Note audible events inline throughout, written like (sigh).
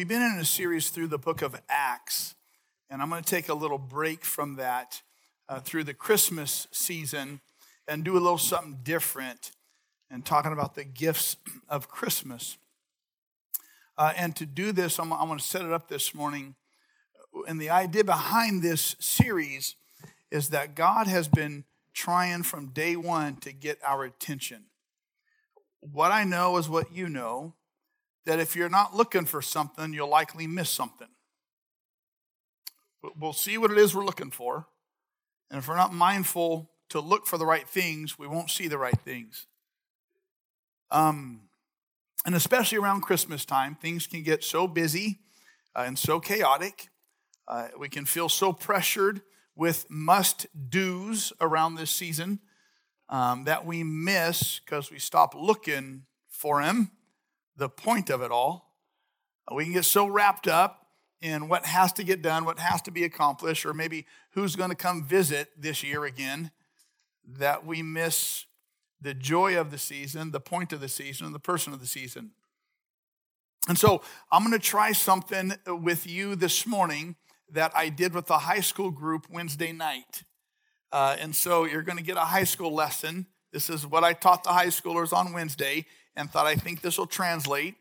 We've been in a series through the book of Acts, and I'm going to take a little break from that uh, through the Christmas season and do a little something different and talking about the gifts of Christmas. Uh, and to do this, I'm, I'm going to set it up this morning. And the idea behind this series is that God has been trying from day one to get our attention. What I know is what you know that if you're not looking for something, you'll likely miss something. We'll see what it is we're looking for. And if we're not mindful to look for the right things, we won't see the right things. Um, and especially around Christmas time, things can get so busy uh, and so chaotic. Uh, we can feel so pressured with must do's around this season um, that we miss because we stop looking for Him, the point of it all. Uh, we can get so wrapped up in what has to get done, what has to be accomplished, or maybe who's going to come visit this year again that we miss the joy of the season, the point of the season, the person of the season. And so I'm going to try something with you this morning that I did with the high school group Wednesday night. Uh, and so you're going to get a high school lesson. This is what I taught the high schoolers on Wednesday and thought I think this will translate.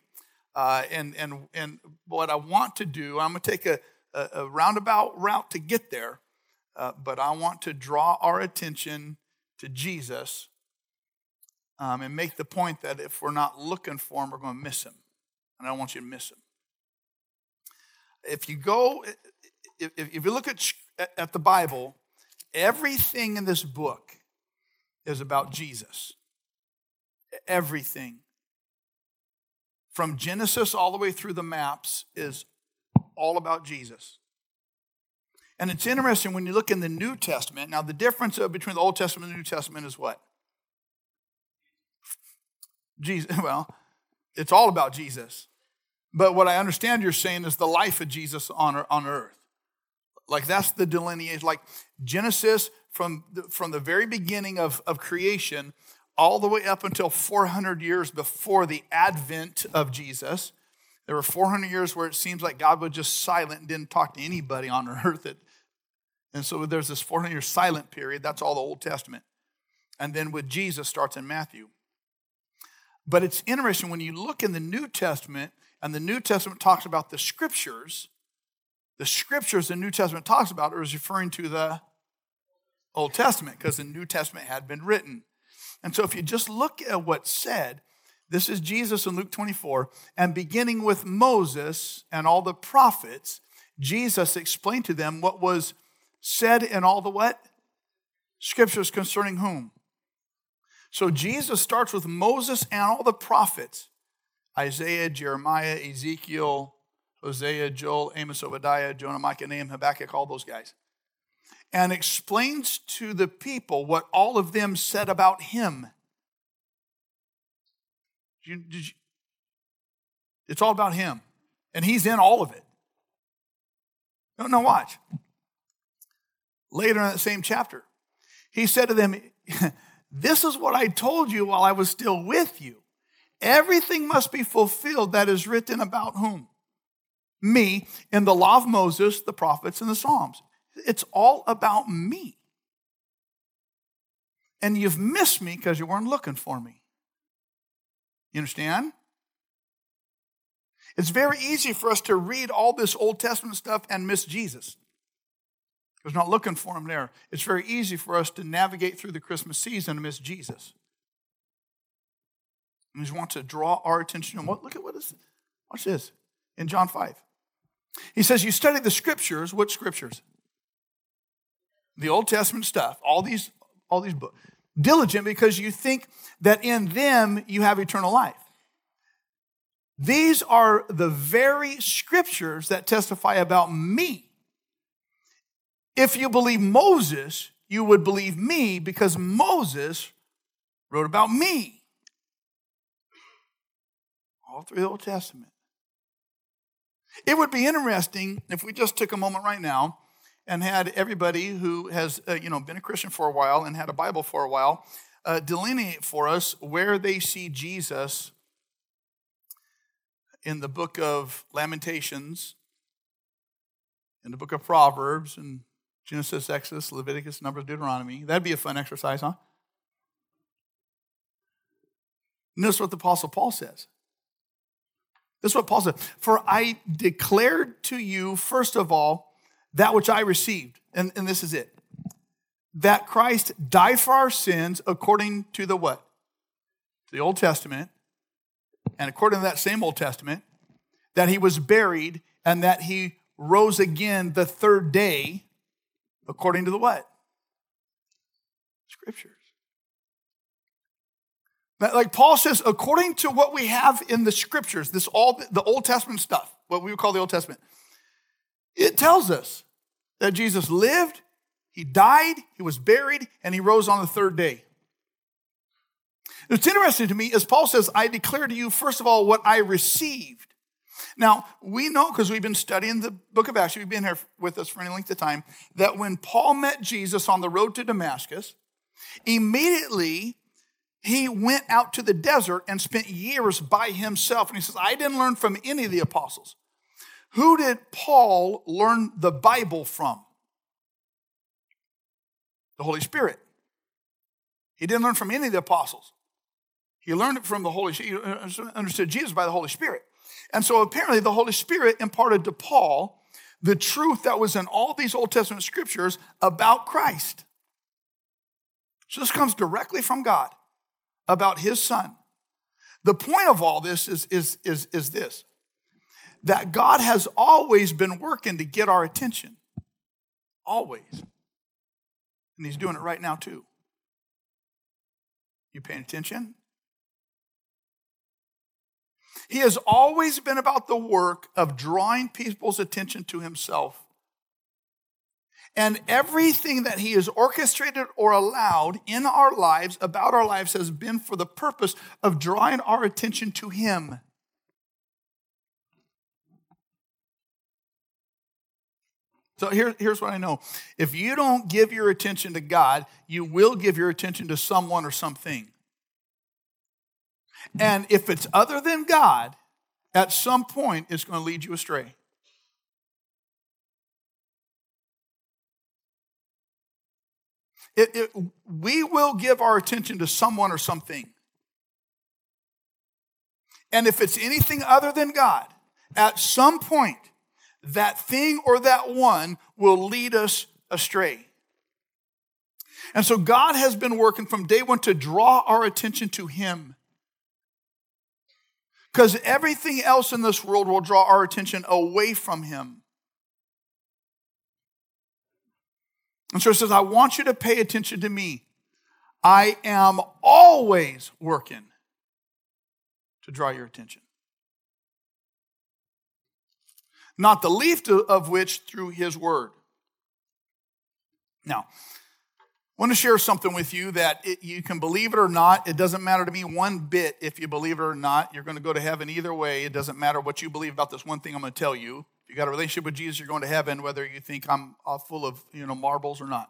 Uh, and, and, and what I want to do, I'm going to take a, a, a roundabout route to get there, uh, but I want to draw our attention to Jesus um, and make the point that if we're not looking for him, we're going to miss him. And I don't want you to miss him. If you go, if, if you look at, at the Bible, everything in this book is about Jesus. Everything. From Genesis all the way through the maps is all about Jesus. And it's interesting when you look in the New Testament. Now, the difference between the Old Testament and the New Testament is what? Jesus, (laughs) well, it's all about Jesus. But what I understand you're saying is the life of Jesus on, er, on earth. Like that's the delineation. Like Genesis from the, from the very beginning of, of creation all the way up until 400 years before the advent of Jesus. There were 400 years where it seems like God was just silent and didn't talk to anybody on earth. And so there's this 400 year silent period. That's all the Old Testament. And then with Jesus starts in Matthew. But it's interesting when you look in the New Testament, and the New Testament talks about the scriptures, the scriptures the New Testament talks about is referring to the Old Testament because the New Testament had been written. And so if you just look at what's said, this is Jesus in Luke 24, and beginning with Moses and all the prophets, Jesus explained to them what was said in all the what? Scriptures concerning whom? So Jesus starts with Moses and all the prophets Isaiah, Jeremiah, Ezekiel, Hosea, Joel, Amos, Obadiah, Jonah, Micah, Nahum, Habakkuk, all those guys. And explains to the people what all of them said about him. Did you, did you, it's all about him. And he's in all of it. No, no, watch. Later in that same chapter, he said to them, (laughs) This is what I told you while I was still with you. Everything must be fulfilled that is written about whom? Me in the law of Moses, the prophets, and the Psalms. It's all about me. And you've missed me because you weren't looking for me. You understand? It's very easy for us to read all this Old Testament stuff and miss Jesus because not looking for him there. It's very easy for us to navigate through the Christmas season and miss Jesus. And he wants to draw our attention. What? Look at what is. Watch this in John five. He says, "You study the scriptures. What scriptures? The Old Testament stuff. All these, all these books. Diligent because you think that in them you have eternal life. These are the very scriptures that testify about me." If you believe Moses, you would believe me because Moses wrote about me. All through the Old Testament. It would be interesting if we just took a moment right now and had everybody who has uh, you know been a Christian for a while and had a Bible for a while uh, delineate for us where they see Jesus in the book of Lamentations, in the book of Proverbs, and Genesis, Exodus, Leviticus, Numbers, Deuteronomy. That'd be a fun exercise, huh? Notice what the Apostle Paul says. This is what Paul said. For I declared to you, first of all, that which I received. And, and this is it. That Christ died for our sins according to the what? The Old Testament. And according to that same Old Testament, that he was buried and that he rose again the third day according to the what? Scriptures. Like Paul says, according to what we have in the scriptures, this all the Old Testament stuff, what we would call the Old Testament, it tells us that Jesus lived, he died, he was buried, and he rose on the third day. It's interesting to me, as Paul says, I declare to you, first of all, what I received. Now, we know because we've been studying the book of Acts, you've been here with us for any length of time, that when Paul met Jesus on the road to Damascus, immediately he went out to the desert and spent years by himself. And he says, I didn't learn from any of the apostles. Who did Paul learn the Bible from? The Holy Spirit. He didn't learn from any of the apostles. He learned it from the Holy Spirit. He understood Jesus by the Holy Spirit. And so apparently the Holy Spirit imparted to Paul the truth that was in all these Old Testament scriptures about Christ. So this comes directly from God about his son. The point of all this is, is, is, is this that God has always been working to get our attention. Always. And he's doing it right now, too. You paying attention? He has always been about the work of drawing people's attention to himself. And everything that he has orchestrated or allowed in our lives, about our lives, has been for the purpose of drawing our attention to him. So here, here's what I know. If you don't give your attention to God, you will give your attention to someone or something. Hmm. And if it's other than God, at some point it's going to lead you astray. It, it, we will give our attention to someone or something. And if it's anything other than God, at some point, that thing or that one will lead us astray. And so God has been working from day one to draw our attention to Him. Because everything else in this world will draw our attention away from Him. And so it says, I want you to pay attention to me. I am always working to draw your attention. Not the least of which through His Word. Now, I want to share something with you that it, you can believe it or not. It doesn't matter to me one bit if you believe it or not. You're going to go to heaven either way. It doesn't matter what you believe about this one thing I'm going to tell you. If you got a relationship with Jesus, you're going to heaven, whether you think I'm uh, full of you know marbles or not.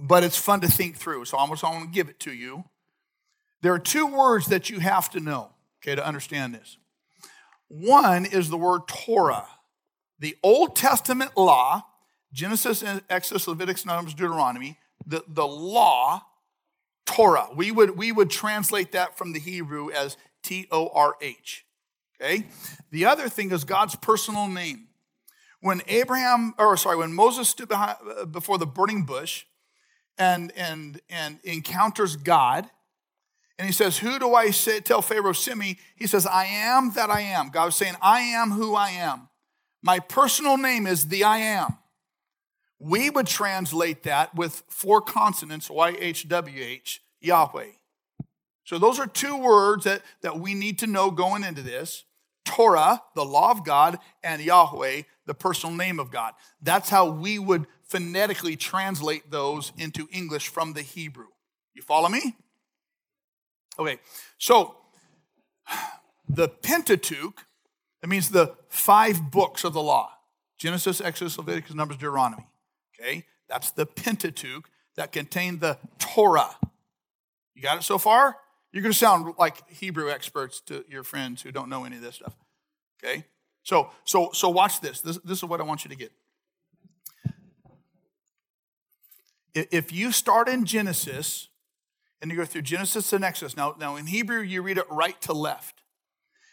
But it's fun to think through, so I'm just going to give it to you. There are two words that you have to know, okay, to understand this. One is the word Torah, the Old Testament law, Genesis, Exodus, Leviticus, Numbers, Deuteronomy the, the law, Torah. We would, we would translate that from the Hebrew as T O R H. Okay? The other thing is God's personal name. When Abraham, or sorry, when Moses stood behind, uh, before the burning bush and, and, and encounters God, and he says, Who do I say, tell Pharaoh, send me? He says, I am that I am. God was saying, I am who I am. My personal name is the I am. We would translate that with four consonants, YHWH, Yahweh. So those are two words that, that we need to know going into this. Torah, the law of God, and Yahweh, the personal name of God. That's how we would phonetically translate those into English from the Hebrew. You follow me? Okay, so the Pentateuch, that means the five books of the law Genesis, Exodus, Leviticus, Numbers, Deuteronomy. Okay, that's the Pentateuch that contained the Torah. You got it so far? You're going to sound like Hebrew experts to your friends who don't know any of this stuff. Okay? So, so, so watch this. This, this is what I want you to get. If you start in Genesis and you go through Genesis and Exodus, now, now in Hebrew you read it right to left.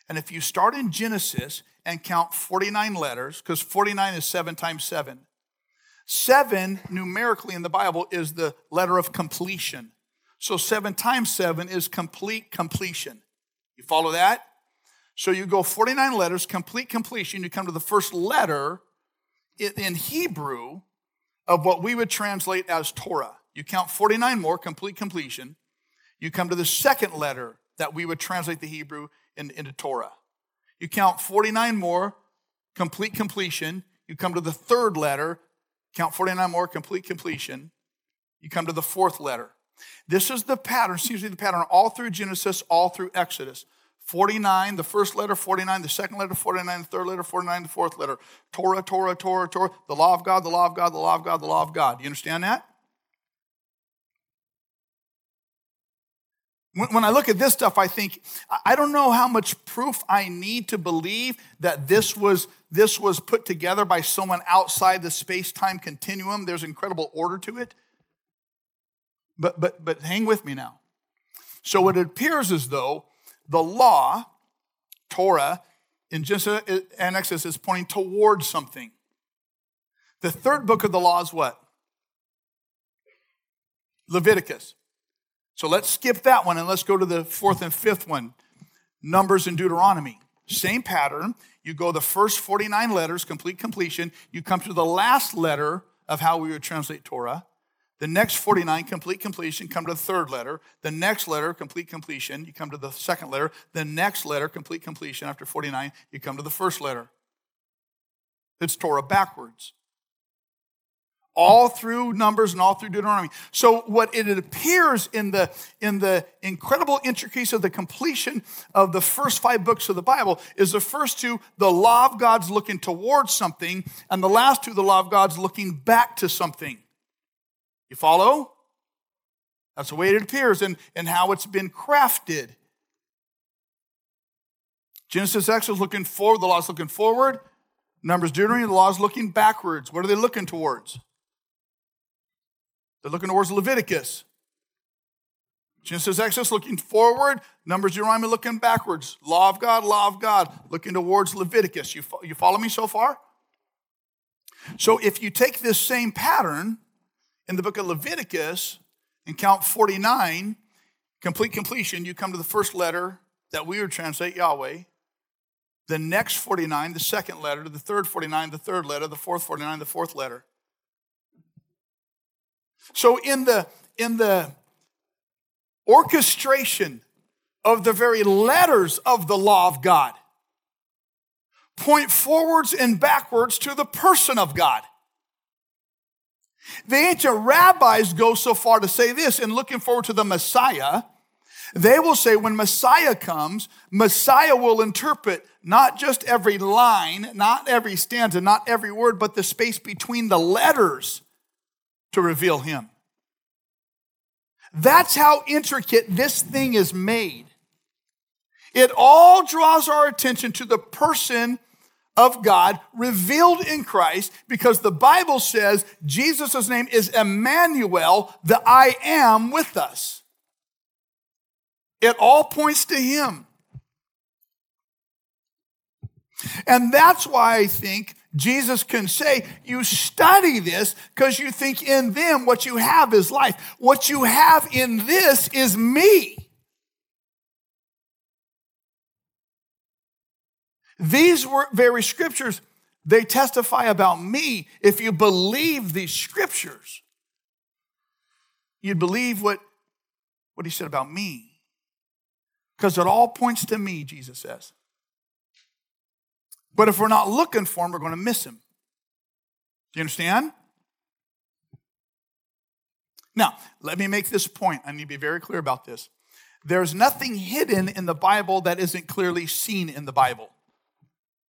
And if you start in Genesis and count 49 letters, because 49 is seven times seven, seven numerically in the Bible is the letter of completion. So seven times seven is complete completion. You follow that? So you go 49 letters, complete completion. You come to the first letter in Hebrew of what we would translate as Torah. You count 49 more, complete completion. You come to the second letter that we would translate the Hebrew in, into Torah. You count 49 more, complete completion. You come to the third letter, count 49 more, complete completion. You come to the fourth letter. This is the pattern, seems to be the pattern all through Genesis, all through Exodus. 49, the first letter, 49, the second letter, 49, the third letter, 49, the fourth letter. Torah, Torah, Torah, Torah, the law of God, the law of God, the law of God, the law of God. You understand that? When I look at this stuff, I think, I don't know how much proof I need to believe that this was, this was put together by someone outside the space time continuum. There's incredible order to it. But, but, but hang with me now. So it appears as though the law, Torah, in Genesis and Exodus is pointing towards something. The third book of the law is what? Leviticus. So let's skip that one and let's go to the fourth and fifth one Numbers and Deuteronomy. Same pattern. You go the first 49 letters, complete completion. You come to the last letter of how we would translate Torah. The next 49, complete completion, come to the third letter. The next letter, complete completion, you come to the second letter. The next letter, complete completion, after 49, you come to the first letter. It's Torah backwards. All through Numbers and all through Deuteronomy. So, what it appears in the, in the incredible intricacies of the completion of the first five books of the Bible is the first two, the law of God's looking towards something, and the last two, the law of God's looking back to something. You follow? That's the way it appears and, and how it's been crafted. Genesis X is looking forward, the law is looking forward. Numbers Deuteronomy, the law is looking backwards. What are they looking towards? They're looking towards Leviticus. Genesis Exodus looking forward, Numbers Deuteronomy looking backwards. Law of God, law of God, looking towards Leviticus. You, you follow me so far? So if you take this same pattern in the book of Leviticus, and count 49, complete completion, you come to the first letter that we would translate Yahweh. The next 49, the second letter, the third 49, the third letter, the fourth 49, the fourth letter. So in the in the orchestration of the very letters of the law of God point forwards and backwards to the person of God. The ancient rabbis go so far to say this in looking forward to the Messiah. They will say when Messiah comes, Messiah will interpret not just every line, not every stanza, not every word, but the space between the letters to reveal him. That's how intricate this thing is made. It all draws our attention to the person of God revealed in Christ because the Bible says Jesus' name is Emmanuel, the I am with us. It all points to him. And that's why I think Jesus can say, You study this because you think in them what you have is life. What you have in this is me. These were very scriptures, they testify about me. If you believe these scriptures, you'd believe what, what he said about me. Because it all points to me, Jesus says. But if we're not looking for him, we're going to miss him. Do you understand? Now, let me make this point. I need to be very clear about this. There's nothing hidden in the Bible that isn't clearly seen in the Bible.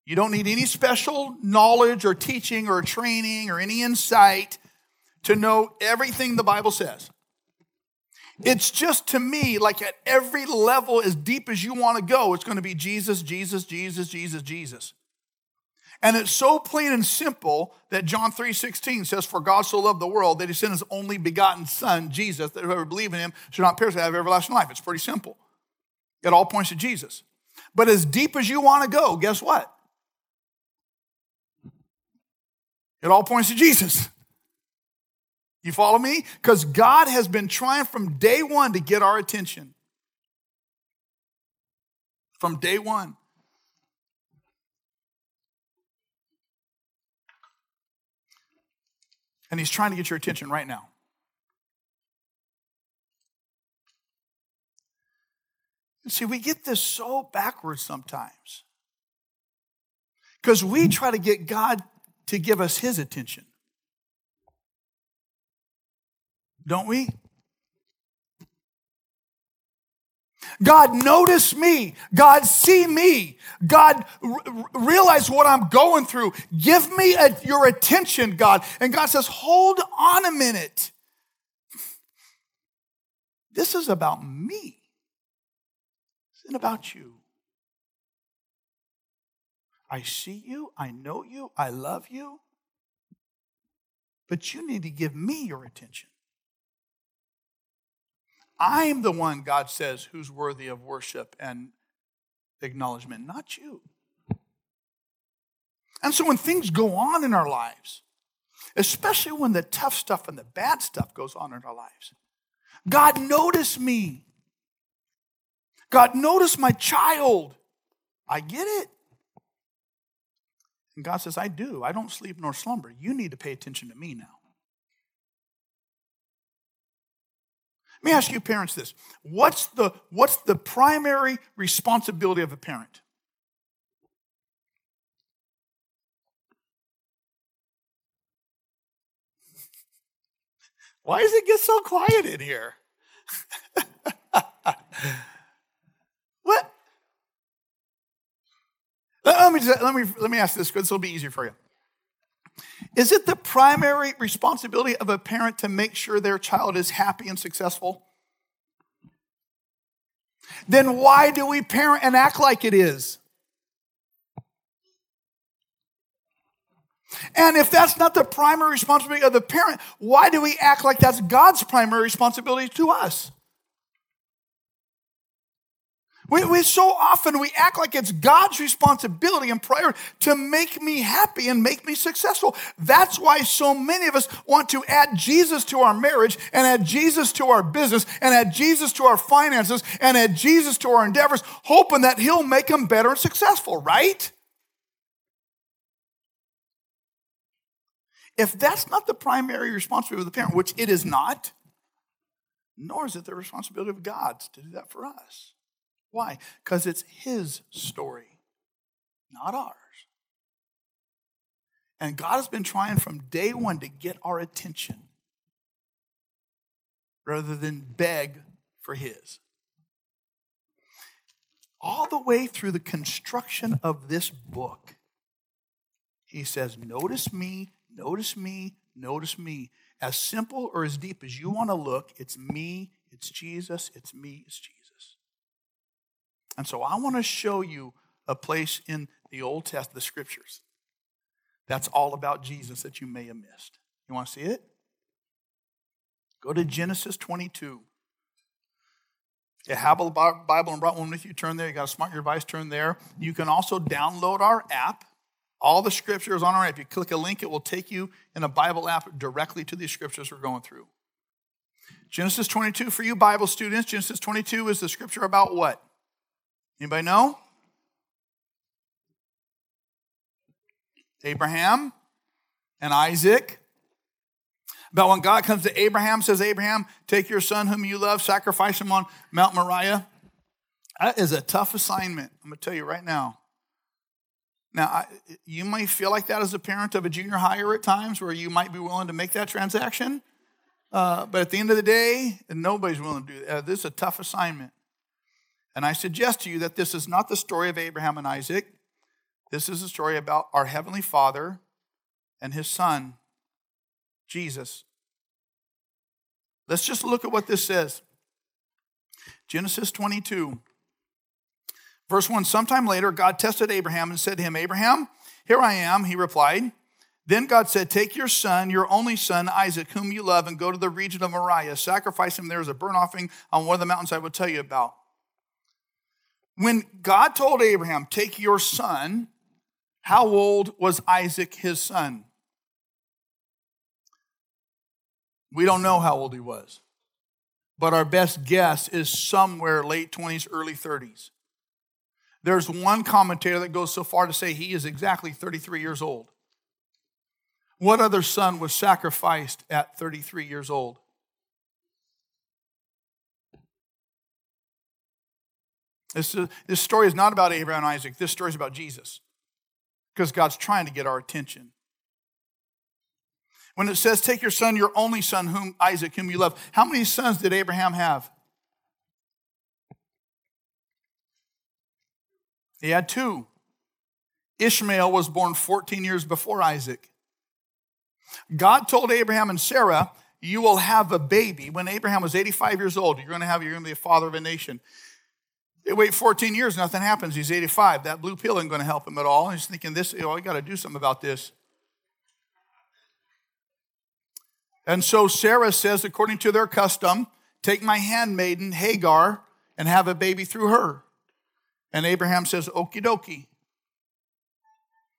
You don't need any special knowledge or teaching or training or any insight to know everything the Bible says. It's just to me, like at every level, as deep as you want to go, it's going to be Jesus, Jesus, Jesus, Jesus, Jesus. And it's so plain and simple that John 3:16 says, For God so loved the world that he sent his only begotten Son, Jesus, that whoever believes in him should not perish but have everlasting life. It's pretty simple. It all points to Jesus. But as deep as you want to go, guess what? It all points to Jesus. You follow me? Because God has been trying from day one to get our attention. From day one. And he's trying to get your attention right now. See, we get this so backwards sometimes. Because we try to get God to give us his attention. Don't we? God, notice me. God, see me. God, r- realize what I'm going through. Give me a, your attention, God. And God says, hold on a minute. This is about me. Isn't about you. I see you. I know you. I love you. But you need to give me your attention. I'm the one, God says, who's worthy of worship and acknowledgement, not you. And so when things go on in our lives, especially when the tough stuff and the bad stuff goes on in our lives, God, notice me. God, notice my child. I get it. And God says, I do. I don't sleep nor slumber. You need to pay attention to me now. Let me ask you parents this. What's the, what's the primary responsibility of a parent? Why does it get so quiet in here? (laughs) what? Let me, let, me, let me ask this, this will be easier for you. Is it the primary responsibility of a parent to make sure their child is happy and successful? Then why do we parent and act like it is? And if that's not the primary responsibility of the parent, why do we act like that's God's primary responsibility to us? We, we so often we act like it's God's responsibility and prayer to make me happy and make me successful. That's why so many of us want to add Jesus to our marriage and add Jesus to our business and add Jesus to our finances and add Jesus to our endeavors, hoping that He'll make them better and successful, right? If that's not the primary responsibility of the parent, which it is not, nor is it the responsibility of God to do that for us. Why? Because it's his story, not ours. And God has been trying from day one to get our attention rather than beg for his. All the way through the construction of this book, he says, Notice me, notice me, notice me. As simple or as deep as you want to look, it's me, it's Jesus, it's me, it's Jesus. And so I want to show you a place in the Old Testament, the scriptures, that's all about Jesus that you may have missed. You want to see it? Go to Genesis 22. You have a Bible and brought one with you, turn there. You got a smart device, turn there. You can also download our app. All the scriptures on our app. If you click a link, it will take you in a Bible app directly to these scriptures we're going through. Genesis 22 for you Bible students. Genesis 22 is the scripture about what? Anybody know? Abraham and Isaac. About when God comes to Abraham, says, Abraham, take your son whom you love, sacrifice him on Mount Moriah. That is a tough assignment. I'm going to tell you right now. Now, I, you might feel like that as a parent of a junior higher at times, where you might be willing to make that transaction. Uh, but at the end of the day, nobody's willing to do that. Uh, this is a tough assignment. And I suggest to you that this is not the story of Abraham and Isaac. This is a story about our Heavenly Father and His Son, Jesus. Let's just look at what this says. Genesis 22. Verse 1 Sometime later, God tested Abraham and said to him, Abraham, here I am. He replied. Then God said, Take your son, your only son, Isaac, whom you love, and go to the region of Moriah. Sacrifice him there as a burnt offering on one of the mountains I will tell you about. When God told Abraham, Take your son, how old was Isaac, his son? We don't know how old he was, but our best guess is somewhere late 20s, early 30s. There's one commentator that goes so far to say he is exactly 33 years old. What other son was sacrificed at 33 years old? This, this story is not about Abraham and Isaac. This story is about Jesus because God's trying to get our attention. When it says, Take your son, your only son, whom Isaac, whom you love, how many sons did Abraham have? He had two. Ishmael was born 14 years before Isaac. God told Abraham and Sarah, You will have a baby. When Abraham was 85 years old, you're going to have, you're going to be a father of a nation. They wait 14 years, nothing happens. He's 85. That blue pill isn't going to help him at all. He's thinking, this, oh, I got to do something about this. And so Sarah says, according to their custom, take my handmaiden Hagar and have a baby through her. And Abraham says, okie dokie.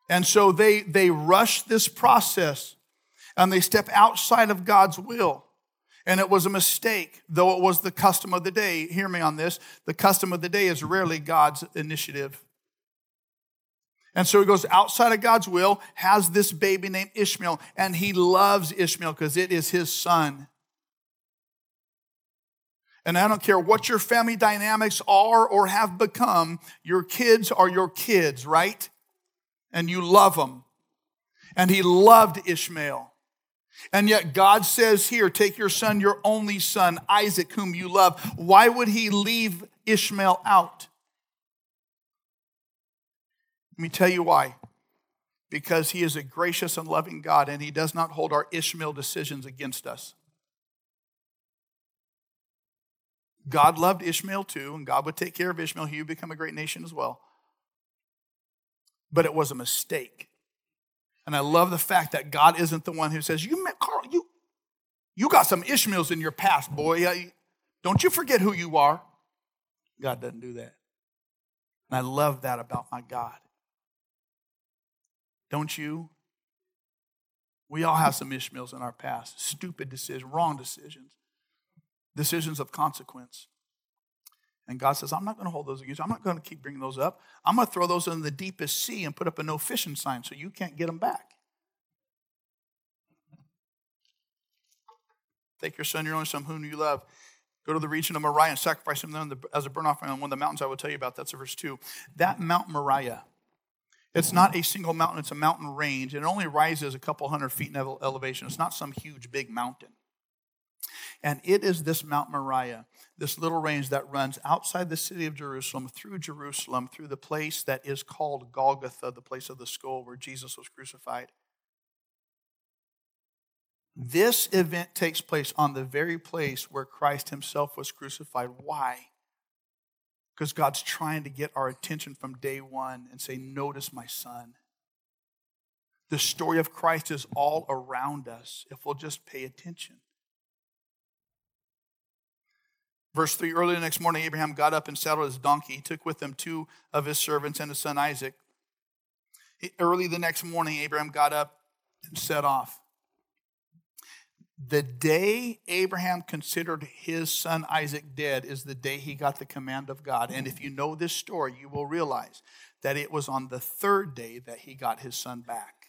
And so they, they rush this process and they step outside of God's will. And it was a mistake, though it was the custom of the day. Hear me on this. The custom of the day is rarely God's initiative. And so he goes outside of God's will, has this baby named Ishmael, and he loves Ishmael because it is his son. And I don't care what your family dynamics are or have become, your kids are your kids, right? And you love them. And he loved Ishmael. And yet God says here, take your son, your only son, Isaac, whom you love. Why would he leave Ishmael out? Let me tell you why. Because he is a gracious and loving God and he does not hold our Ishmael decisions against us. God loved Ishmael too, and God would take care of Ishmael. He would become a great nation as well. But it was a mistake. And I love the fact that God isn't the one who says, You met Carl, you, you got some Ishmaels in your past, boy. Don't you forget who you are. God doesn't do that. And I love that about my God. Don't you? We all have some Ishmaels in our past. Stupid decisions, wrong decisions decisions of consequence. And God says, I'm not going to hold those against you. I'm not going to keep bringing those up. I'm going to throw those in the deepest sea and put up a no fishing sign so you can't get them back. Take your son, your only son, whom you love. Go to the region of Moriah and sacrifice him there as a burnt offering on one of the mountains I will tell you about. That's verse 2. That Mount Moriah, it's not a single mountain, it's a mountain range. It only rises a couple hundred feet in elevation. It's not some huge, big mountain. And it is this Mount Moriah, this little range that runs outside the city of Jerusalem, through Jerusalem, through the place that is called Golgotha, the place of the skull where Jesus was crucified. This event takes place on the very place where Christ himself was crucified. Why? Because God's trying to get our attention from day one and say, Notice my son. The story of Christ is all around us if we'll just pay attention. Verse 3 Early the next morning, Abraham got up and saddled his donkey. He took with him two of his servants and his son Isaac. Early the next morning, Abraham got up and set off. The day Abraham considered his son Isaac dead is the day he got the command of God. And if you know this story, you will realize that it was on the third day that he got his son back.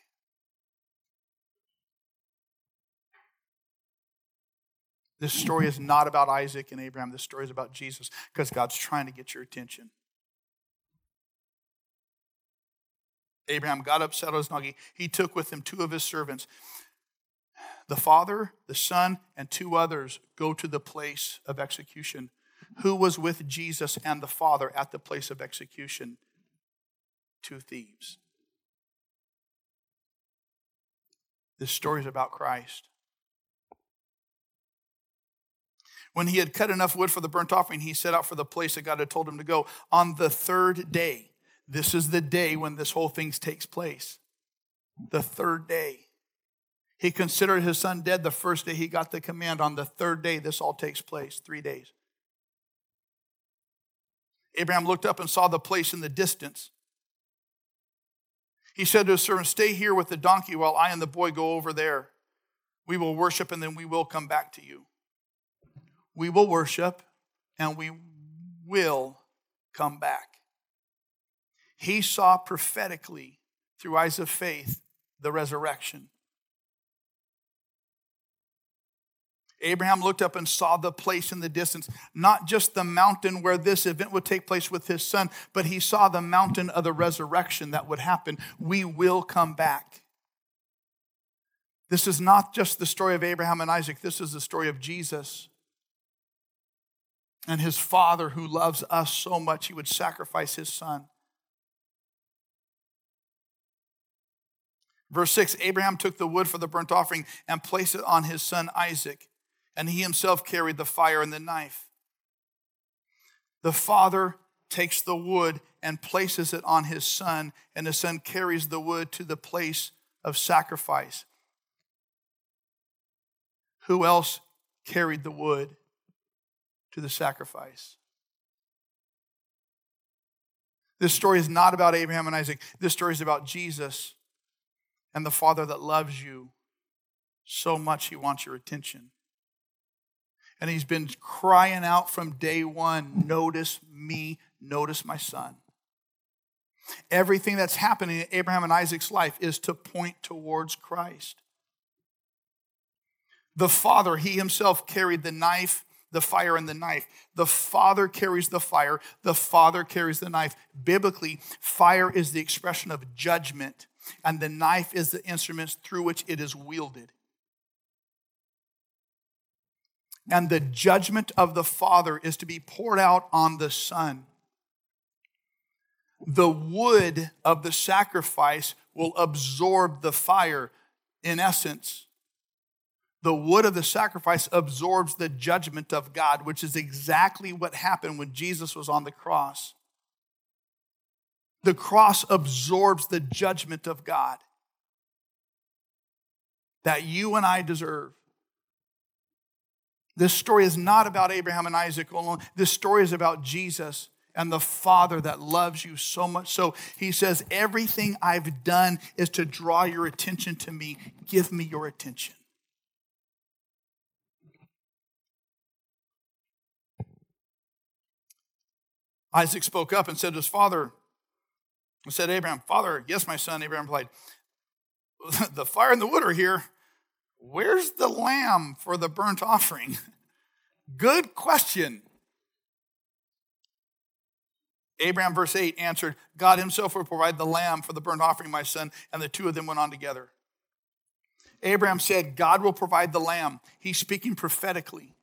This story is not about Isaac and Abraham. This story is about Jesus because God's trying to get your attention. Abraham got up, saddled his. He took with him two of his servants. The father, the son, and two others go to the place of execution. Who was with Jesus and the father at the place of execution? Two thieves. This story is about Christ. When he had cut enough wood for the burnt offering, he set out for the place that God had told him to go. On the third day, this is the day when this whole thing takes place. The third day. He considered his son dead the first day he got the command. On the third day, this all takes place, three days. Abraham looked up and saw the place in the distance. He said to his servant, Stay here with the donkey while I and the boy go over there. We will worship and then we will come back to you we will worship and we will come back. He saw prophetically through eyes of faith the resurrection. Abraham looked up and saw the place in the distance, not just the mountain where this event would take place with his son, but he saw the mountain of the resurrection that would happen. We will come back. This is not just the story of Abraham and Isaac, this is the story of Jesus and his father who loves us so much he would sacrifice his son. Verse 6 Abraham took the wood for the burnt offering and placed it on his son Isaac, and he himself carried the fire and the knife. The father takes the wood and places it on his son, and the son carries the wood to the place of sacrifice. Who else carried the wood? To the sacrifice. This story is not about Abraham and Isaac. This story is about Jesus and the Father that loves you so much he wants your attention. And he's been crying out from day one Notice me, notice my son. Everything that's happening in Abraham and Isaac's life is to point towards Christ. The Father, he himself carried the knife the fire and the knife. The Father carries the fire, the Father carries the knife. Biblically, fire is the expression of judgment, and the knife is the instrument through which it is wielded. And the judgment of the Father is to be poured out on the Son. The wood of the sacrifice will absorb the fire. In essence, the wood of the sacrifice absorbs the judgment of God, which is exactly what happened when Jesus was on the cross. The cross absorbs the judgment of God that you and I deserve. This story is not about Abraham and Isaac alone. This story is about Jesus and the Father that loves you so much. So he says, Everything I've done is to draw your attention to me. Give me your attention. Isaac spoke up and said to his father, said Abraham, Father, yes, my son. Abraham replied, (laughs) The fire and the wood are here. Where's the lamb for the burnt offering? (laughs) Good question. Abraham, verse 8, answered, God himself will provide the lamb for the burnt offering, my son. And the two of them went on together. Abraham said, God will provide the lamb. He's speaking prophetically.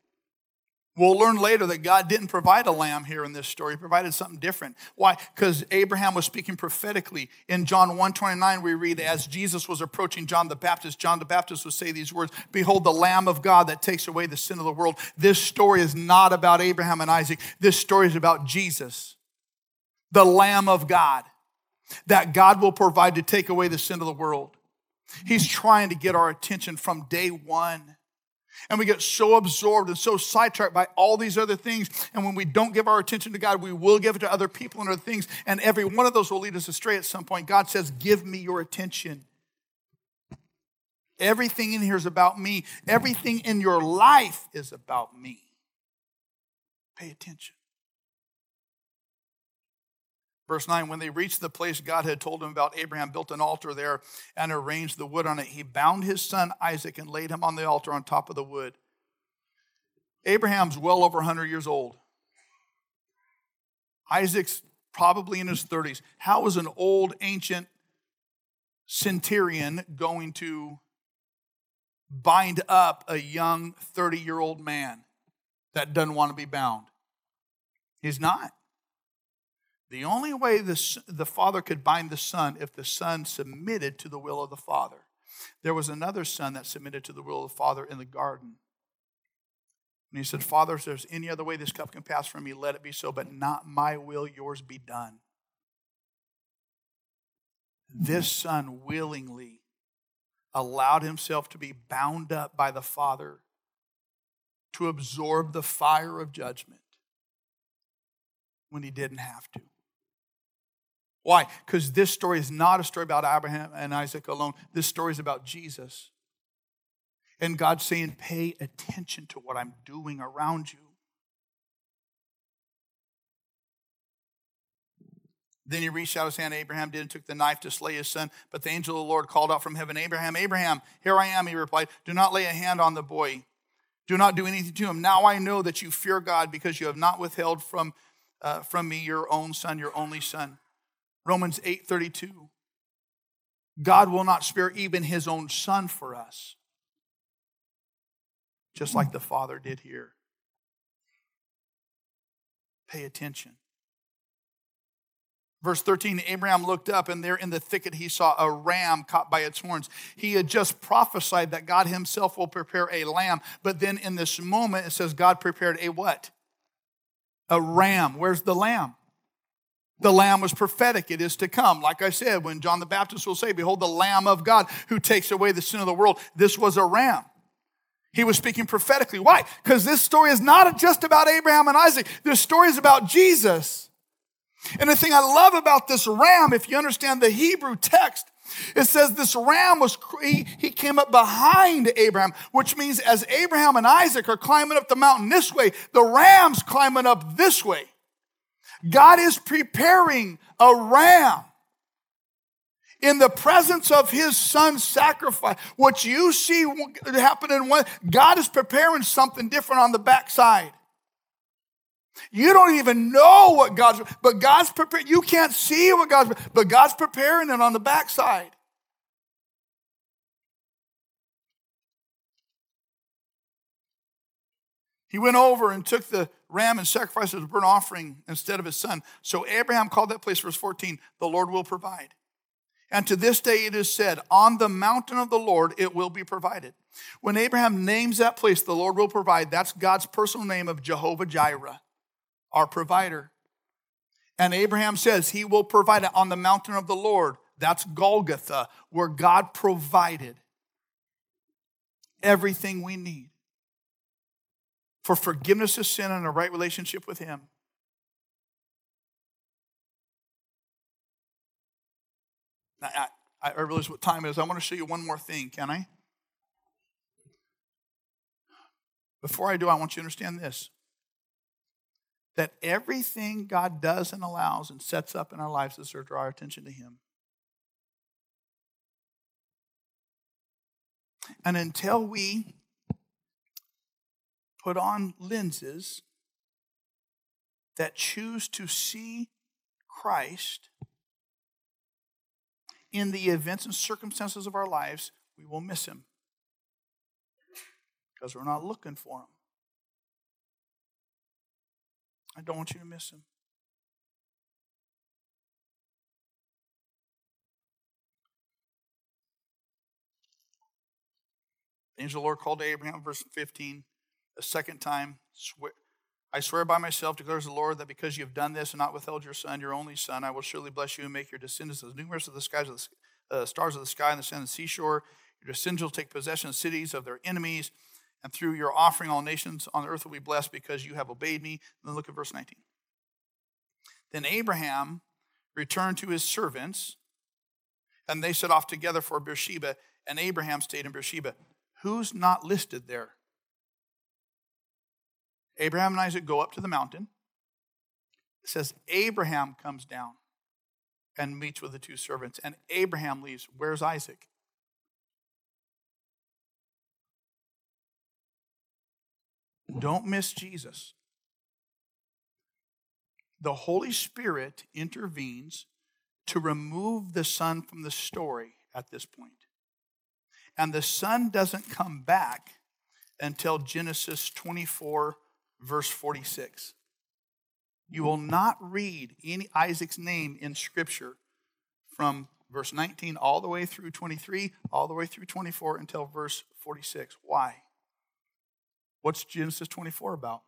We'll learn later that God didn't provide a lamb here in this story. He provided something different. Why? Because Abraham was speaking prophetically. In John 1:29, we read, as Jesus was approaching John the Baptist, John the Baptist would say these words, Behold, the Lamb of God that takes away the sin of the world. This story is not about Abraham and Isaac. This story is about Jesus, the Lamb of God, that God will provide to take away the sin of the world. He's trying to get our attention from day one. And we get so absorbed and so sidetracked by all these other things. And when we don't give our attention to God, we will give it to other people and other things. And every one of those will lead us astray at some point. God says, Give me your attention. Everything in here is about me. Everything in your life is about me. Pay attention. Verse 9, when they reached the place God had told him about, Abraham built an altar there and arranged the wood on it. He bound his son Isaac and laid him on the altar on top of the wood. Abraham's well over 100 years old. Isaac's probably in his 30s. How is an old, ancient centurion going to bind up a young 30 year old man that doesn't want to be bound? He's not. The only way the, the father could bind the son if the son submitted to the will of the father. There was another son that submitted to the will of the father in the garden. And he said, Father, if there's any other way this cup can pass from me, let it be so, but not my will, yours be done. This son willingly allowed himself to be bound up by the Father to absorb the fire of judgment when he didn't have to. Why? Because this story is not a story about Abraham and Isaac alone. This story is about Jesus. And God's saying, pay attention to what I'm doing around you. Then he reached out his hand, Abraham did, and took the knife to slay his son. But the angel of the Lord called out from heaven, Abraham, Abraham, here I am, he replied. Do not lay a hand on the boy. Do not do anything to him. Now I know that you fear God because you have not withheld from, uh, from me your own son, your only son. Romans 8 32. God will not spare even his own son for us, just like the Father did here. Pay attention. Verse 13 Abraham looked up, and there in the thicket he saw a ram caught by its horns. He had just prophesied that God himself will prepare a lamb. But then in this moment, it says God prepared a what? A ram. Where's the lamb? The lamb was prophetic. It is to come. Like I said, when John the Baptist will say, Behold, the lamb of God who takes away the sin of the world, this was a ram. He was speaking prophetically. Why? Because this story is not just about Abraham and Isaac. This story is about Jesus. And the thing I love about this ram, if you understand the Hebrew text, it says this ram was, he, he came up behind Abraham, which means as Abraham and Isaac are climbing up the mountain this way, the ram's climbing up this way. God is preparing a ram in the presence of his son's sacrifice. What you see happening, God is preparing something different on the backside. You don't even know what God's, but God's preparing. You can't see what God's, but God's preparing it on the backside. He went over and took the ram and sacrificed as a burnt offering instead of his son. So Abraham called that place, verse 14, the Lord will provide. And to this day it is said, On the mountain of the Lord it will be provided. When Abraham names that place, the Lord will provide, that's God's personal name of Jehovah Jireh our provider. And Abraham says he will provide it on the mountain of the Lord. That's Golgotha, where God provided everything we need for forgiveness of sin and a right relationship with Him. Now, I, I realize what time is. I want to show you one more thing, can I? Before I do, I want you to understand this that everything God does and allows and sets up in our lives is to draw our attention to Him. And until we put on lenses that choose to see Christ in the events and circumstances of our lives, we will miss Him because we're not looking for Him. I don't want you to miss him. The angel of the Lord called to Abraham, verse 15, a second time, swear, I swear by myself, declares the Lord, that because you have done this and not withheld your son, your only son, I will surely bless you and make your descendants as numerous as the skies of the uh, stars of the sky and the sand and the seashore. Your descendants will take possession of cities of their enemies and through your offering all nations on earth will be blessed because you have obeyed me. then look at verse 19. Then Abraham returned to his servants, and they set off together for Beersheba, and Abraham stayed in Beersheba. Who's not listed there? Abraham and Isaac go up to the mountain. It says Abraham comes down and meets with the two servants, and Abraham leaves. Where's Isaac? Don't miss Jesus. The Holy Spirit intervenes to remove the son from the story at this point. And the son doesn't come back until Genesis 24, verse 46. You will not read any Isaac's name in Scripture from verse 19 all the way through 23, all the way through 24 until verse 46. Why? What's Genesis 24 about?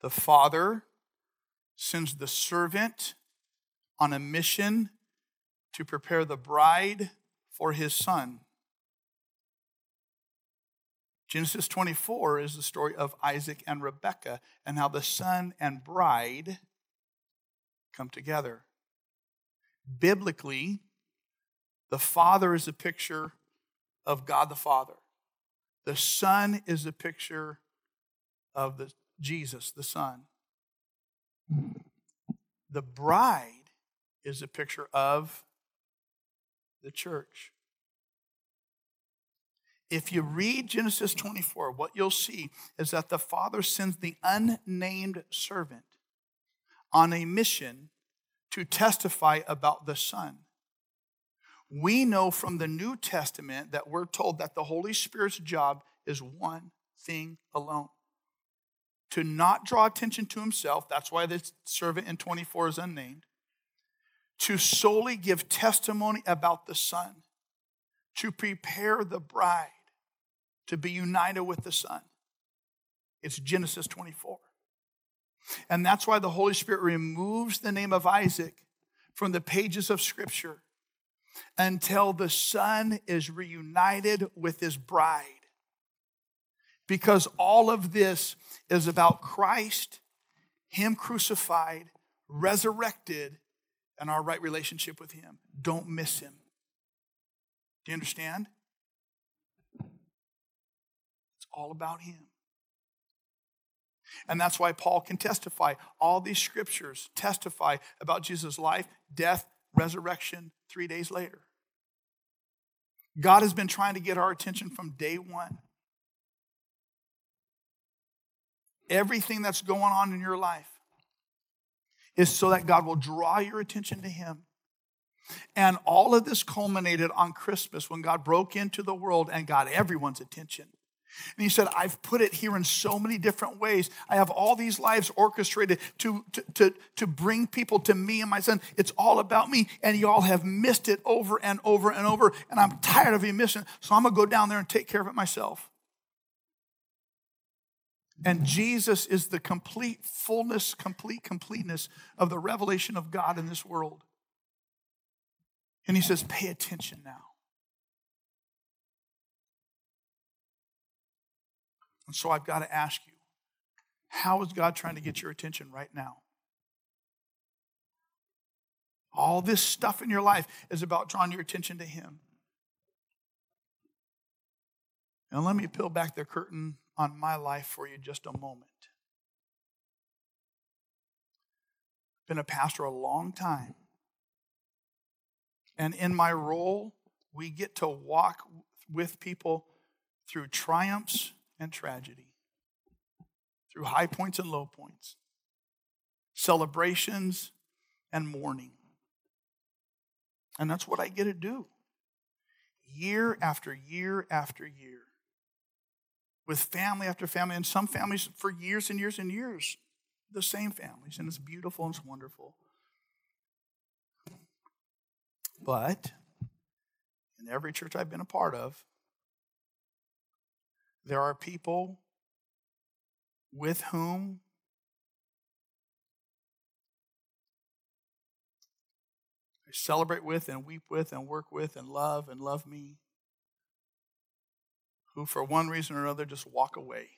The father sends the servant on a mission to prepare the bride for his son. Genesis 24 is the story of Isaac and Rebekah and how the son and bride come together. Biblically, the Father is a picture of God the Father. The Son is a picture of the Jesus, the Son. The bride is a picture of the church. If you read Genesis 24, what you'll see is that the Father sends the unnamed servant on a mission to testify about the Son. We know from the New Testament that we're told that the Holy Spirit's job is one thing alone to not draw attention to himself. That's why the servant in 24 is unnamed. To solely give testimony about the Son, to prepare the bride to be united with the Son. It's Genesis 24. And that's why the Holy Spirit removes the name of Isaac from the pages of Scripture until the Son is reunited with his bride. Because all of this is about Christ, Him crucified, resurrected, and our right relationship with Him. Don't miss Him. Do you understand? It's all about Him. And that's why Paul can testify. All these scriptures testify about Jesus' life, death, resurrection three days later. God has been trying to get our attention from day one. Everything that's going on in your life is so that God will draw your attention to Him. And all of this culminated on Christmas when God broke into the world and got everyone's attention. And he said, I've put it here in so many different ways. I have all these lives orchestrated to, to, to, to bring people to me and my son. It's all about me. And you all have missed it over and over and over. And I'm tired of you missing it. So I'm going to go down there and take care of it myself. And Jesus is the complete fullness, complete completeness of the revelation of God in this world. And he says, pay attention now. And so I've got to ask you, how is God trying to get your attention right now? All this stuff in your life is about drawing your attention to Him. Now, let me peel back the curtain on my life for you just a moment. Been a pastor a long time. And in my role, we get to walk with people through triumphs and tragedy, through high points and low points, celebrations and mourning. And that's what I get to do year after year after year with family after family, and some families for years and years and years, the same families, and it's beautiful and it's wonderful. But in every church I've been a part of, there are people with whom I celebrate with and weep with and work with and love and love me who, for one reason or another, just walk away.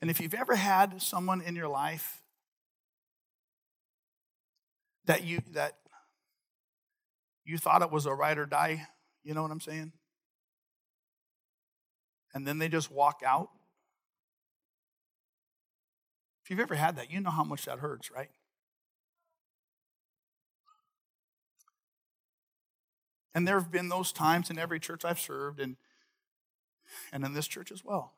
And if you've ever had someone in your life that you that you thought it was a ride or die, you know what I'm saying? And then they just walk out. If you've ever had that, you know how much that hurts, right? And there have been those times in every church I've served and, and in this church as well.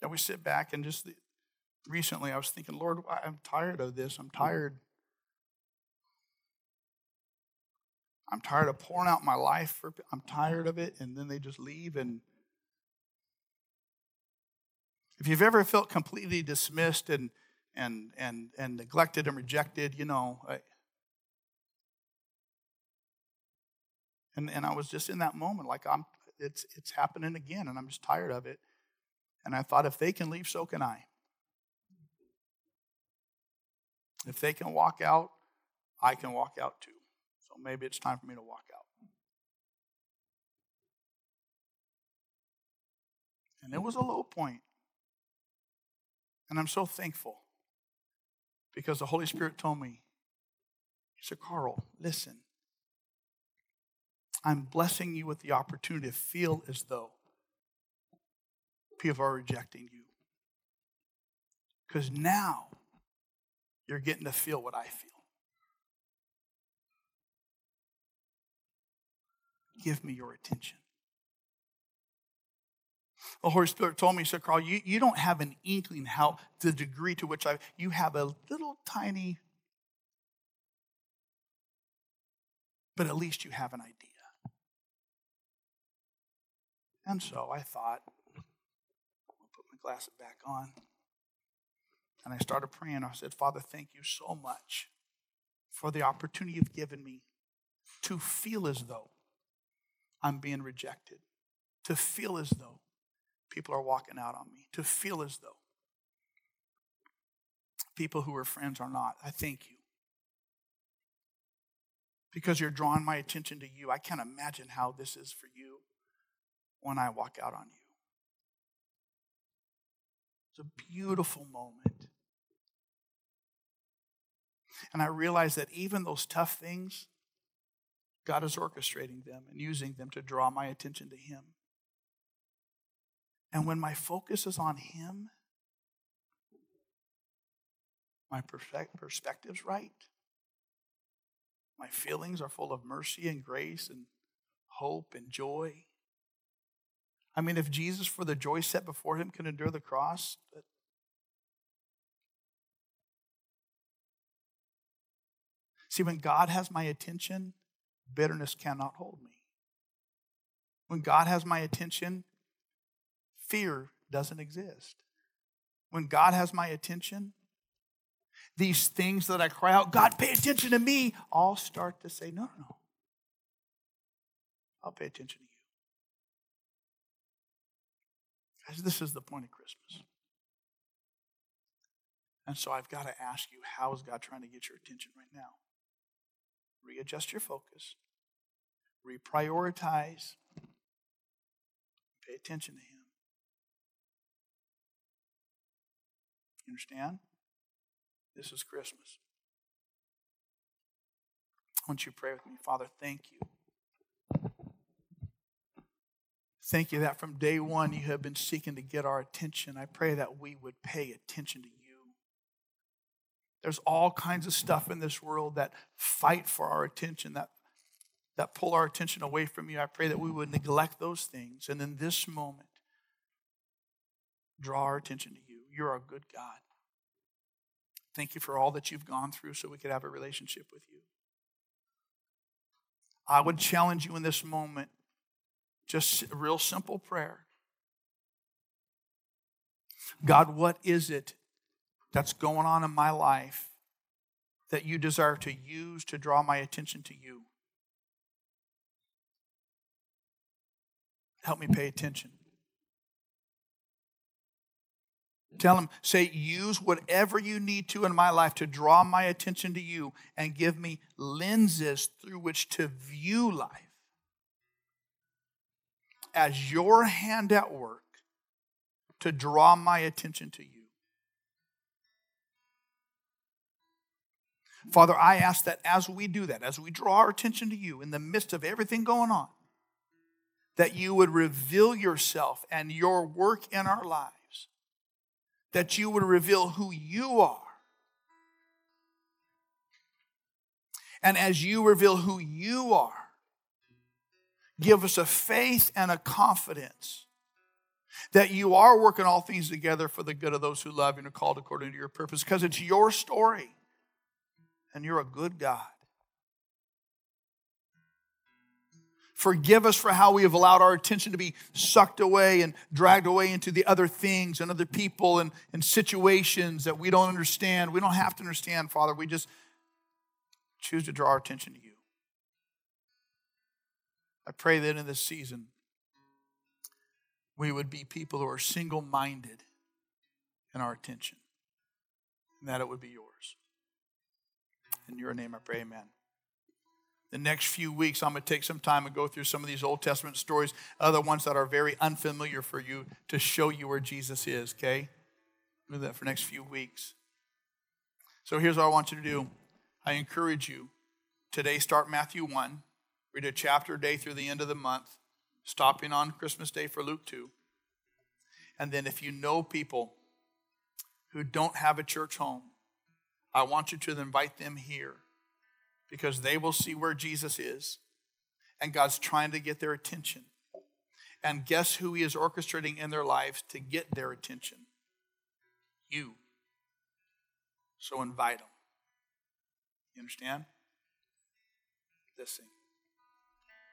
That we sit back and just recently I was thinking, Lord, I'm tired of this. I'm mm. tired. I'm tired of pouring out my life for I'm tired of it and then they just leave and if you've ever felt completely dismissed and and and and neglected and rejected, you know, And, and I was just in that moment, like I'm it's it's happening again, and I'm just tired of it. And I thought if they can leave, so can I. If they can walk out, I can walk out too. Maybe it's time for me to walk out. And it was a low point. And I'm so thankful because the Holy Spirit told me, He said, Carl, listen. I'm blessing you with the opportunity to feel as though people are rejecting you. Because now you're getting to feel what I feel. Give me your attention. The Holy Spirit told me, said, Carl, you, you don't have an inkling how the degree to which I you have a little tiny, but at least you have an idea. And so I thought, I'll put my glasses back on. And I started praying. I said, Father, thank you so much for the opportunity you've given me to feel as though I'm being rejected, to feel as though people are walking out on me, to feel as though people who are friends are not. I thank you. Because you're drawing my attention to you. I can't imagine how this is for you when I walk out on you. It's a beautiful moment. And I realize that even those tough things, God is orchestrating them and using them to draw my attention to Him. And when my focus is on Him, my perspective's right. My feelings are full of mercy and grace and hope and joy. I mean, if Jesus, for the joy set before him, can endure the cross, See, when God has my attention, bitterness cannot hold me. When God has my attention, fear doesn't exist. When God has my attention, these things that I cry out, God, pay attention to me, all start to say, no, no, no. I'll pay attention to you. Guys, this is the point of Christmas. And so I've got to ask you, how is God trying to get your attention right now? Readjust your focus, reprioritize, pay attention to Him. You understand? This is Christmas. I want you pray with me. Father, thank you. Thank you that from day one you have been seeking to get our attention. I pray that we would pay attention to you. There's all kinds of stuff in this world that fight for our attention, that, that pull our attention away from you. I pray that we would neglect those things. And in this moment, draw our attention to you. You're a good God. Thank you for all that you've gone through so we could have a relationship with you. I would challenge you in this moment, just a real simple prayer. God, what is it that's going on in my life that you desire to use to draw my attention to you. Help me pay attention. Tell him, say, use whatever you need to in my life to draw my attention to you and give me lenses through which to view life as your hand at work to draw my attention to you. Father, I ask that as we do that, as we draw our attention to you in the midst of everything going on, that you would reveal yourself and your work in our lives, that you would reveal who you are. And as you reveal who you are, give us a faith and a confidence that you are working all things together for the good of those who love you and are called according to your purpose because it's your story and you're a good God. Forgive us for how we have allowed our attention to be sucked away and dragged away into the other things and other people and, and situations that we don't understand. We don't have to understand, Father. We just choose to draw our attention to you. I pray that in this season, we would be people who are single minded in our attention, and that it would be yours. In your name I pray, amen. The next few weeks, I'm going to take some time and go through some of these Old Testament stories, other ones that are very unfamiliar for you, to show you where Jesus is, okay? Do that for next few weeks. So here's what I want you to do. I encourage you today, start Matthew 1, read a chapter a day through the end of the month, stopping on Christmas Day for Luke 2. And then if you know people who don't have a church home, I want you to invite them here because they will see where Jesus is and God's trying to get their attention. And guess who He is orchestrating in their lives to get their attention? You. So invite them. You understand? Let's sing.